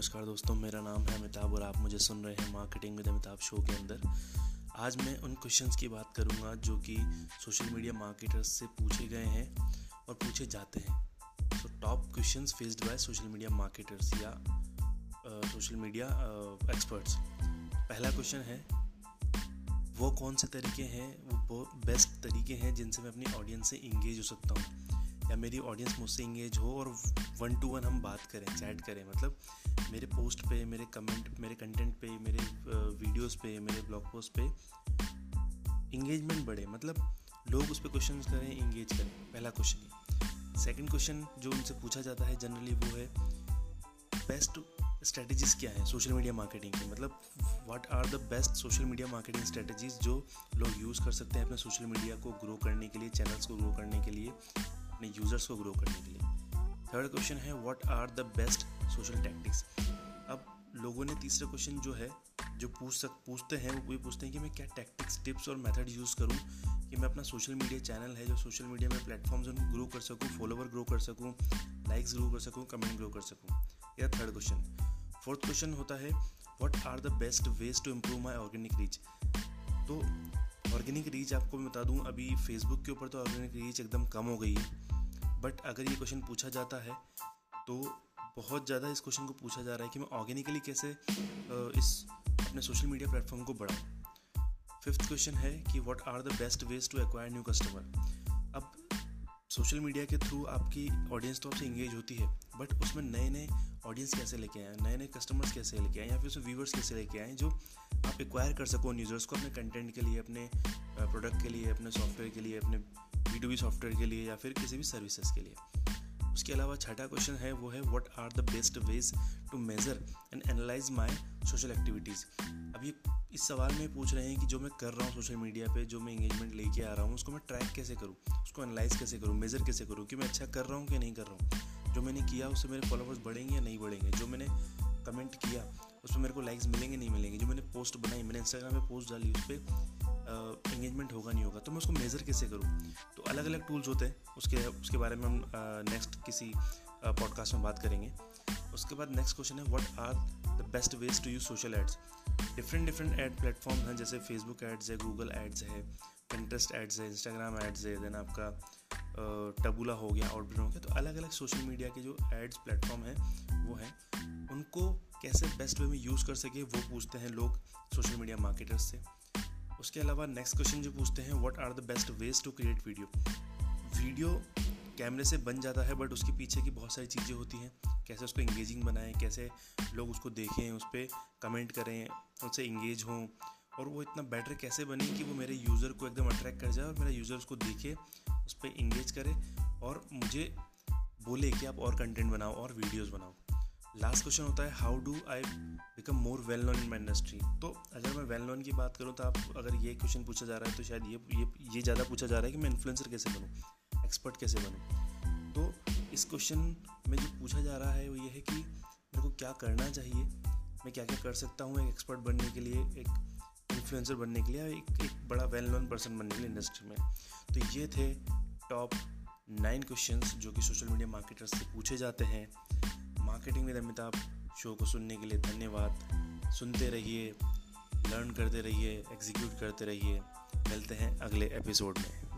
नमस्कार दोस्तों, मेरा नाम है अमिताभ और आप मुझे सुन रहे हैं मार्केटिंग विद अमिताभ शो के अंदर। आज मैं उन क्वेश्चंस की बात करूँगा जो कि सोशल मीडिया मार्केटर्स से पूछे गए हैं और पूछे जाते हैं। So top questions faced by social media marketers या सोशल मीडिया एक्सपर्ट्स पहला क्वेश्चन है, वो कौन से तरीके हैं, वो बेस्ट तरीके हैं जिनसे मैं अपनी ऑडियंस से इंगेज हो सकता हूँ। या मेरी ऑडियंस मुझसे इंगेज हो और वन टू वन हम बात करें चैट करें मतलब मेरे पोस्ट पे, मेरे कमेंट मेरे कंटेंट पे, मेरे वीडियोस पे, मेरे ब्लॉग पोस्ट पे इंगेजमेंट बढ़े। मतलब लोग उस पर क्वेश्चन करें इंगेज करें। पहला क्वेश्चन सेकेंड क्वेश्चन जो उनसे पूछा जाता है जनरली वो है बेस्ट स्ट्रेटजीज क्या हैं सोशल मीडिया मार्केटिंग की? मतलब what are the best social media marketing strategies जो लोग यूज़ कर सकते हैं अपने सोशल मीडिया को ग्रो करने के लिए चैनल्स को ग्रो करने के लिए? अपने यूज़र्स को ग्रो करने के लिए। थर्ड क्वेश्चन है what are the best social tactics अब लोगों ने तीसरा क्वेश्चन जो है, जो पूछ सक, पूछते हैं, वो ये पूछते हैं कि मैं क्या टैक्टिक्स टिप्स और मेथड यूज़ करूँ कि मैं अपना सोशल मीडिया चैनल है, जो सोशल मीडिया में प्लेटफॉर्म्स उनको ग्रो कर सकूँ फॉलोवर ग्रो कर सकूँ लाइक्स ग्रो कर सकूँ कमेंट ग्रो कर सकूँ। या थर्ड क्वेश्चन फोर्थ क्वेश्चन होता है what are the best ways to improve my organic reach तो ऑर्गेनिक रीच आपको मैं बता दूँ, अभी फेसबुक के ऊपर तो ऑर्गेनिक रीच एकदम कम हो गई है। बट अगर ये क्वेश्चन पूछा जाता है तो बहुत ज़्यादा इस क्वेश्चन को पूछा जा रहा है कि मैं ऑर्गेनिकली कैसे इस अपने सोशल मीडिया प्लेटफॉर्म को बढ़ाऊँ। फिफ्थ क्वेश्चन है कि what are the best ways to acquire new customer अब सोशल मीडिया के थ्रू आपकी ऑडियंस तो आपसे इंगेज होती है बट उसमें नए नए ऑडियंस कैसे लेके आए नए नए कस्टमर्स कैसे लेके आए या फिर उसमें व्यूवर्स कैसे लेके आए जो आप एक्वायर कर सको यूज़र्स को अपने कंटेंट के लिए, अपने प्रोडक्ट के लिए, अपने सॉफ्टवेयर के लिए, अपने बी सॉफ्टवेयर के लिए या फिर किसी भी सर्विसेज़ के लिए। उसके अलावा छठा क्वेश्चन है, वो है what are the best ways to measure and analyse my social activities अब ये इस सवाल में पूछ रहे हैं कि जो मैं कर रहा हूँ सोशल मीडिया पे, जो मैं इंगेजमेंट लेके आ रहा हूँ, उसको मैं ट्रैक कैसे करूँ? उसको एनालाइज कैसे करूँ? मेज़र कैसे करूँ कि मैं अच्छा कर रहा हूँ कि नहीं कर रहा हूँ? जो मैंने किया, उससे मेरे फॉलोवर्स बढ़ेंगे या नहीं बढ़ेंगे? जो मैंने कमेंट किया, उसमें मेरे को लाइक्स मिलेंगे, नहीं मिलेंगे, जो मैंने पोस्ट बनाई, मैंने इंस्टाग्राम पे पोस्ट डाली, उस पर इंगेजमेंट होगा, नहीं होगा तो मैं उसको मेज़र कैसे करूँ? तो अलग अलग टूल्स होते हैं, उसके उसके बारे में हम नेक्स्ट किसी पॉडकास्ट में बात करेंगे। उसके बाद नेक्स्ट क्वेश्चन है what are the best ways to use social ads different different ad platform हैं, जैसे फेसबुक एड्स है गूगल एड्स है पिंटरेस्ट एड्स है इंस्टाग्राम एड्स है देन आपका टबूला हो गया आउटब्रिन हो गया तो अलग अलग सोशल मीडिया के जो एड्स प्लेटफॉर्म हैं, वो हैं। उनको कैसे बेस्ट वे में यूज़ कर सके, वो पूछते हैं लोग सोशल मीडिया मार्केटर्स से। उसके अलावा नेक्स्ट क्वेश्चन जो पूछते हैं what are the best ways to create video video कैमरे से बन जाता है बट उसके पीछे की बहुत सारी चीज़ें होती हैं। कैसे उसको इंगेजिंग बनाएँ, कैसे लोग उसको देखें, उस पर कमेंट करें उससे इंगेज हों, और वो इतना बेटर कैसे बने कि वो मेरे यूज़र को एकदम अट्रैक्ट कर जाए और मेरा यूज़र उसको देखे, उस पर इंगेज करे, और मुझे बोले कि आप और कंटेंट बनाओ, और वीडियोस बनाओ। लास्ट क्वेश्चन होता है how do I become more well known in my industry तो अगर मैं वेल नोन की बात करूँ तो आप अगर ये क्वेश्चन पूछा जा रहा है तो शायद ये ये ये ज़्यादा पूछा जा रहा है कि मैं इन्फ्लुएंसर कैसे बनूँ? एक्सपर्ट कैसे बनूँ? तो इस क्वेश्चन में जो पूछा जा रहा है, वो ये है कि मेरे को क्या करना चाहिए? मैं क्या क्या कर सकता हूँ एक एक्सपर्ट बनने के लिए, एक इन्फ्लुएंसर बनने के लिए एक एक बड़ा वेल नोन पर्सन बनने के लिए इंडस्ट्री में? तो ये थे टॉप नाइन क्वेश्चंस जो कि सोशल मीडिया मार्केटर्स से पूछे जाते हैं। मार्केटिंग विद अमिताभ शो को सुनने के लिए धन्यवाद। सुनते रहिए लर्न करते रहिए एग्जीक्यूट करते रहिए। मिलते हैं अगले एपिसोड में।